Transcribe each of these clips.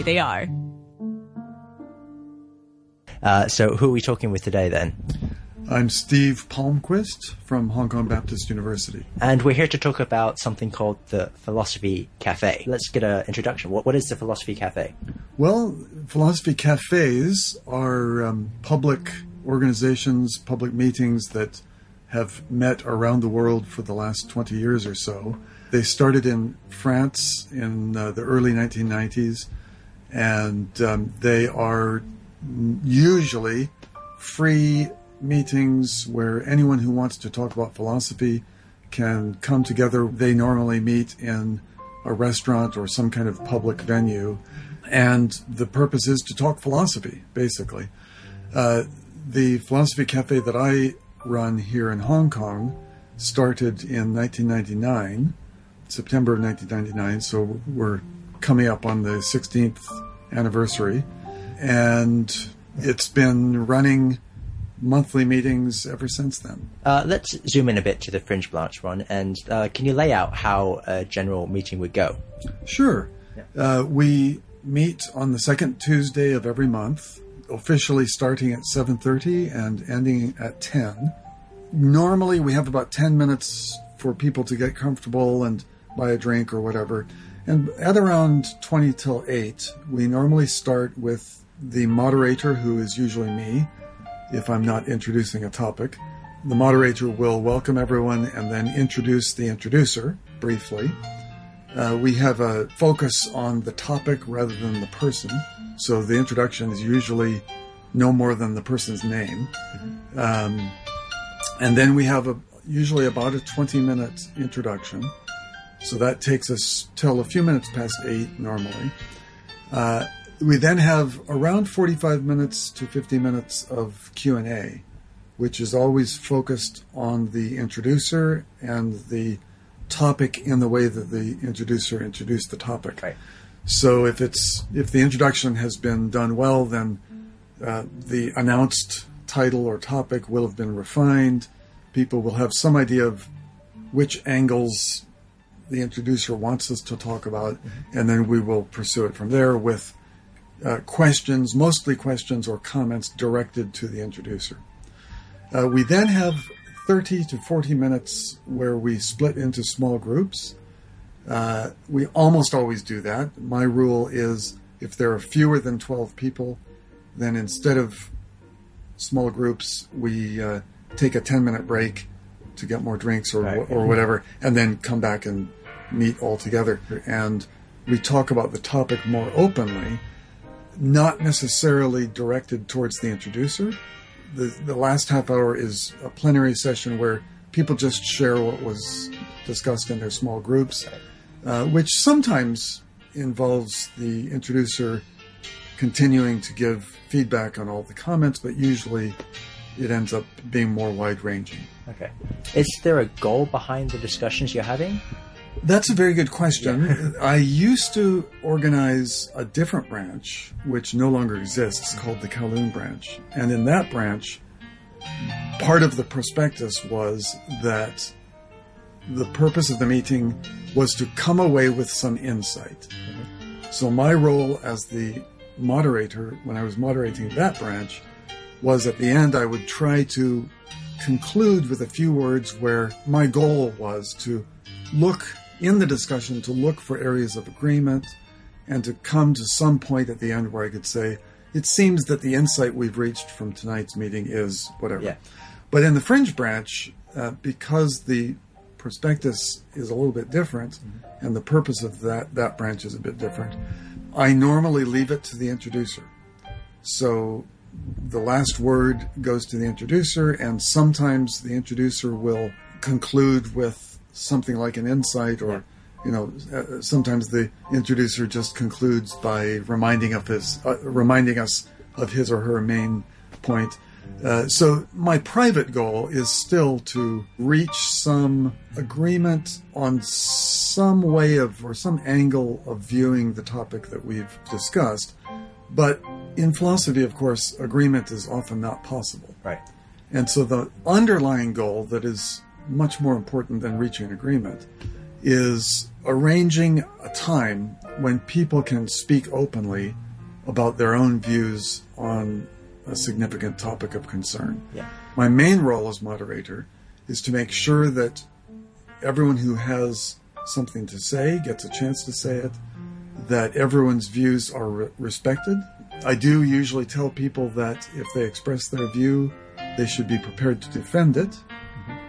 way they are. Uh, so, who are we talking with today then? I'm Steve Palmquist from Hong Kong Baptist University. And we're here to talk about something called the Philosophy Cafe. Let's get an introduction. What, what is the Philosophy Cafe? Well, philosophy cafes are um, public organizations, public meetings that have met around the world for the last 20 years or so. They started in France in uh, the early 1990s, and um, they are usually free meetings where anyone who wants to talk about philosophy can come together. They normally meet in a restaurant or some kind of public venue, and the purpose is to talk philosophy, basically. Uh, the Philosophy Cafe that I run here in Hong Kong started in 1999, September of 1999, so we're coming up on the 16th anniversary. And it's been running monthly meetings ever since then. Uh, let's zoom in a bit to the Fringe branch one, and uh, can you lay out how a general meeting would go? Sure. Uh, we meet on the second Tuesday of every month, officially starting at 7.30 and ending at 10. Normally we have about 10 minutes for people to get comfortable and buy a drink or whatever. And at around 20 till 8, we normally start with the moderator, who is usually me, if I'm not introducing a topic. The moderator will welcome everyone and then introduce the introducer briefly. Uh, we have a focus on the topic rather than the person, so the introduction is usually no more than the person's name. Um, and then we have a usually about a 20 minute introduction. So that takes us till a few minutes past eight normally. Uh, we then have around 45 minutes to 50 minutes of q&a which is always focused on the introducer and the topic in the way that the introducer introduced the topic Right. so if it's if the introduction has been done well then uh, the announced title or topic will have been refined people will have some idea of which angles the introducer wants us to talk about and then we will pursue it from there with uh, questions, mostly questions or comments directed to the introducer. Uh, we then have 30 to 40 minutes where we split into small groups. Uh, we almost always do that. My rule is if there are fewer than 12 people, then instead of small groups, we uh, take a 10 minute break to get more drinks or, Right. or whatever, and then come back and meet all together. And we talk about the topic more openly not necessarily directed towards the introducer. The, the last half hour is a plenary session where people just share what was discussed in their small groups, uh, which sometimes involves the introducer continuing to give feedback on all the comments, but usually it ends up being more wide ranging. Okay. Is there a goal behind the discussions you're having? That's a very good question. I used to organize a different branch, which no longer exists, called the Kowloon branch. And in that branch, part of the prospectus was that the purpose of the meeting was to come away with some insight. Mm-hmm. So my role as the moderator, when I was moderating that branch, was at the end I would try to conclude with a few words where my goal was to look in the discussion to look for areas of agreement and to come to some point at the end where I could say, it seems that the insight we've reached from tonight's meeting is whatever. Yeah. But in the fringe branch, uh, because the prospectus is a little bit different and the purpose of that, that branch is a bit different, I normally leave it to the introducer. So the last word goes to the introducer, and sometimes the introducer will conclude with something like an insight, or you know, uh, sometimes the introducer just concludes by reminding of his, uh, reminding us of his or her main point. Uh, so my private goal is still to reach some agreement on some way of or some angle of viewing the topic that we've discussed. But in philosophy, of course, agreement is often not possible. Right. And so the underlying goal that is much more important than reaching an agreement is arranging a time when people can speak openly about their own views on a significant topic of concern. Yeah. My main role as moderator is to make sure that everyone who has something to say gets a chance to say it, that everyone's views are re- respected. I do usually tell people that if they express their view, they should be prepared to defend it.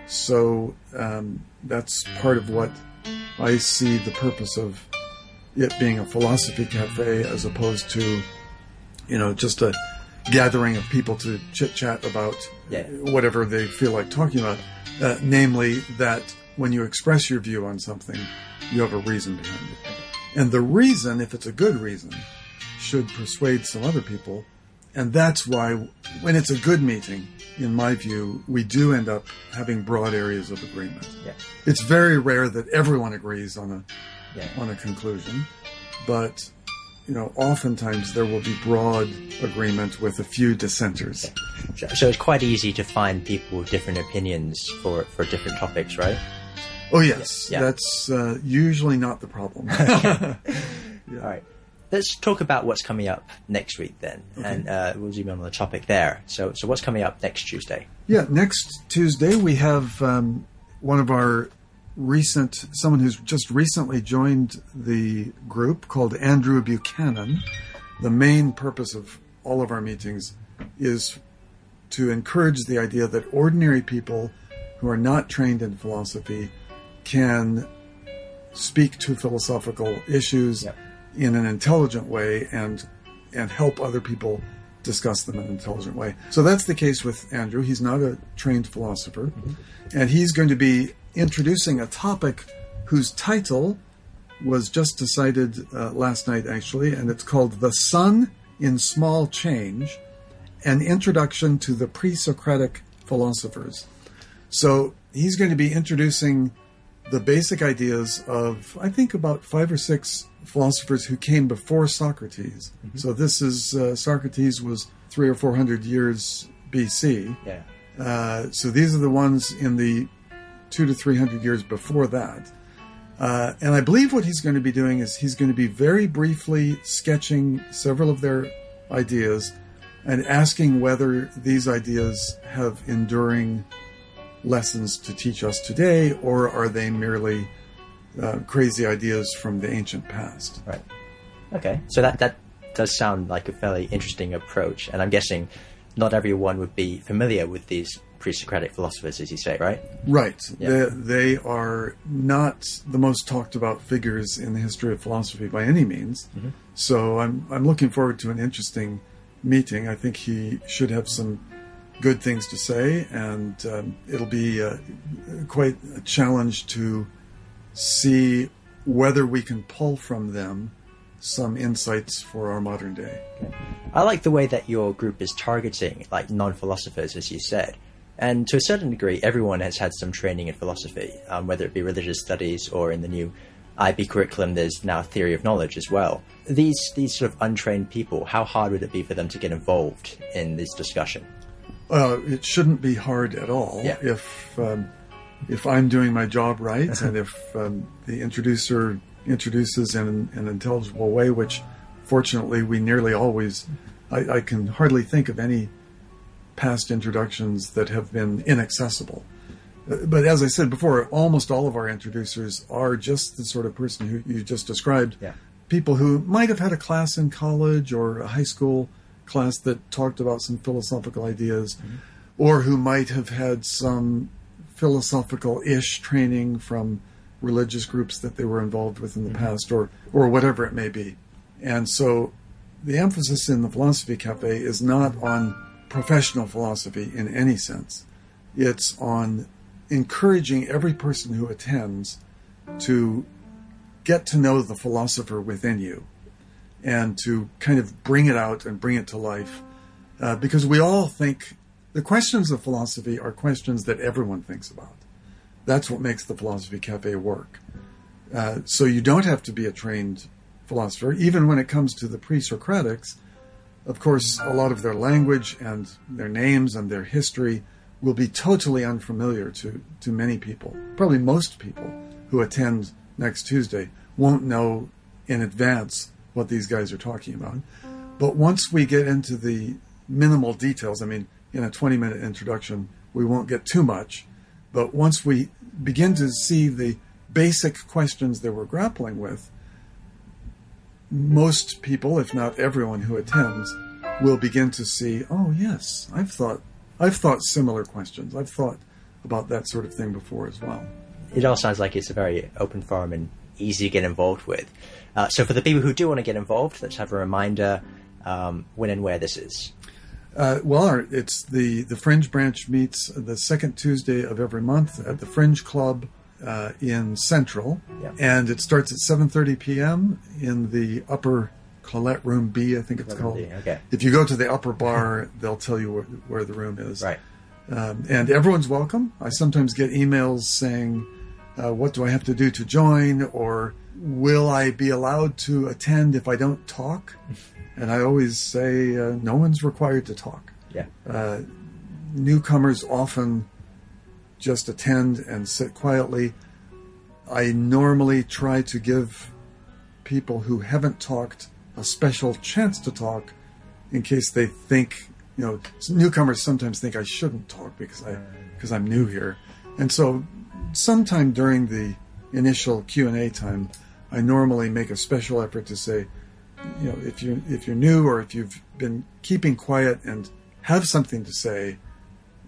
So um, that's part of what I see the purpose of it being a philosophy cafe as opposed to, you know, just a gathering of people to chit chat about Yeah. whatever they feel like talking about. Uh, namely, that when you express your view on something, you have a reason behind it. And the reason, if it's a good reason, should persuade some other people. And that's why, when it's a good meeting, in my view, we do end up having broad areas of agreement. Yeah. It's very rare that everyone agrees on a Yeah. on a conclusion, but you know, oftentimes there will be broad agreement with a few dissenters. So, so it's quite easy to find people with different opinions for, for different topics, right? Oh yes, Yeah. that's uh, usually not the problem. All right. Let's talk about what's coming up next week then, and uh, we'll zoom in on the topic there. So, so what's coming up next Tuesday? yeah, next Tuesday we have um, one of our recent, someone who's just recently joined the group called Andrew Buchanan. The main purpose of all of our meetings is to encourage the idea that ordinary people who are not trained in philosophy can speak to philosophical issues Yep. In an intelligent way and and help other people discuss them in an intelligent way. So that's the case with Andrew. He's not a trained philosopher, and he's going to be introducing a topic whose title was just decided uh, last night, actually, and it's called "The Sun in Small Change: An Introduction to the Pre-Socratic Philosophers." So he's going to be introducing the basic ideas of, I think, about five or six philosophers who came before Socrates. So this is uh, Socrates was three or four hundred years BC. Yeah. Uh, so these are the ones in the two to three hundred years before that. Uh, and I believe what he's going to be doing is he's going to be very briefly sketching several of their ideas and asking whether these ideas have enduring lessons to teach us today, or are they merely uh, crazy ideas from the ancient past? Right. Okay. So that that does sound like a fairly interesting approach, and I'm guessing not everyone would be familiar with these pre-Socratic philosophers, as you say, right? Right. Yeah. They, they are not the most talked about figures in the history of philosophy by any means. So I'm I'm looking forward to an interesting meeting. I think he should have some good things to say, and um, it'll be uh, quite a challenge to see whether we can pull from them some insights for our modern day. I like the way that your group is targeting like non-philosophers, as you said. And to a certain degree, everyone has had some training in philosophy, um, whether it be religious studies or in the new IB curriculum. There's now theory of knowledge as well. These these sort of untrained people, how hard would it be for them to get involved in this discussion? It shouldn't be hard at all Yeah. if um, if I'm doing my job right and if um, the introducer introduces in an, an intelligible way, which fortunately we nearly always. I, I can hardly think of any past introductions that have been inaccessible. Uh, But as I said before, almost all of our introducers are just the sort of person who you just described. Yeah. People who might have had a class in college or a high school class that talked about some philosophical ideas, mm-hmm. or who might have had some philosophical ish training from religious groups that they were involved with in the mm-hmm. past, or, or whatever it may be. And so the emphasis in the Philosophy Cafe is not on professional philosophy in any sense. It's on encouraging every person who attends to get to know the philosopher within you and to kind of bring it out and bring it to life. Uh, because we all think the questions of philosophy are questions that everyone thinks about. That's what makes the Philosophy Cafe work. Uh, so you don't have to be a trained philosopher. Even when it comes to the pre Socratics, of course, a lot of their language and their names and their history will be totally unfamiliar to, to many people, probably most people who attend next Tuesday won't know in advance what these guys are talking about. But once we get into the minimal details, I mean, in a 20 minute introduction, we won't get too much. But once we begin to see the basic questions that we're grappling with, most people, if not everyone who attends, will begin to see, oh yes, I've thought I've thought similar questions. I've thought about that sort of thing before as well. It all sounds like it's a very open forum and easy to get involved with. Uh, so for the people who do want to get involved, let's have a reminder um, when and where this is. Uh, well, it's the the Fringe branch meets the second Tuesday of every month at the Fringe Club uh, in Central, and it starts at 7:30 p.m. in the upper Colette Room B, I think it's Room called. Okay. If you go to the upper bar, they'll tell you where, where the room is. Right. Um, and everyone's welcome. I sometimes get emails saying, uh, "What do I have to do to join?" or "Will I be allowed to attend if I don't talk?" And I always say, uh, "No one's required to talk." Yeah. Uh, newcomers often just attend and sit quietly. I normally try to give people who haven't talked a special chance to talk in case they think, you know, newcomers sometimes think I shouldn't talk because I because I'm new here. And so sometime during the initial Q&A time, I normally make a special effort to say, you know, if you if you're new or if you've been keeping quiet and have something to say,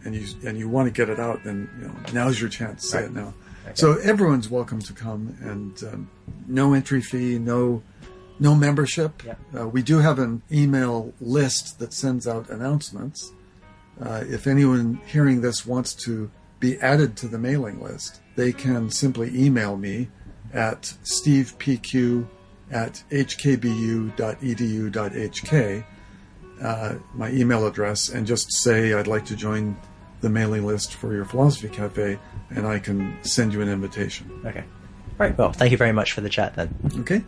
and you and you want to get it out, then you know now's your chance. To say Right. it now. Okay. So everyone's welcome to come, and um, no entry fee, no no membership. Uh, we do have an email list that sends out announcements. Uh, if anyone hearing this wants to be added to the mailing list, they can simply email me at stevepq at hkbu.edu.hk, uh, my email address, and just say I'd like to join the mailing list for your philosophy cafe, and I can send you an invitation. Okay. Right. Well, thank you very much for the chat then. Okay?